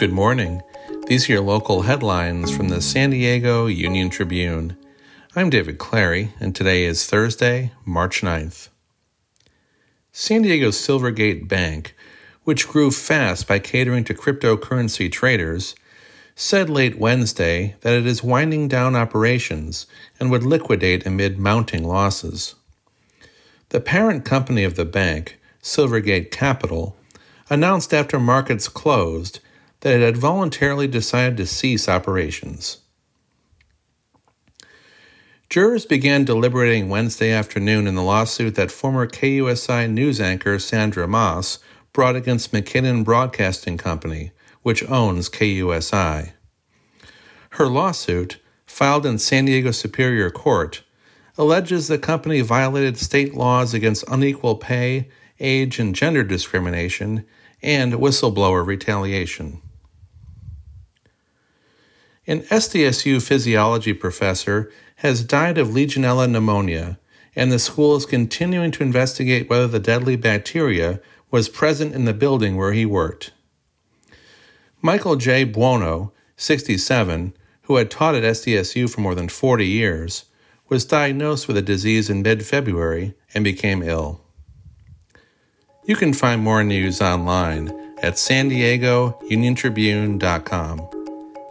Good morning. These are your local headlines from the San Diego Union Tribune. I'm David Clary, and today is Thursday, March 9th. San Diego's Silvergate Bank, which grew fast by catering to cryptocurrency traders, said late Wednesday that it is winding down operations and would liquidate amid mounting losses. The parent company of the bank, Silvergate Capital, announced after markets closed that it had voluntarily decided to cease operations. Jurors began deliberating Wednesday afternoon in the lawsuit that former KUSI news anchor Sandra Maas brought against McKinnon Broadcasting Company, which owns KUSI. Her lawsuit, filed in San Diego Superior Court, alleges the company violated state laws against unequal pay, age, and gender discrimination, and whistleblower retaliation. An SDSU physiology professor has died of Legionella pneumonia, and the school is continuing to investigate whether the deadly bacteria was present in the building where he worked. Michael J. Buono, 67, who had taught at SDSU for more than 40 years, was diagnosed with the disease in mid February and became ill. You can find more news online at san diego.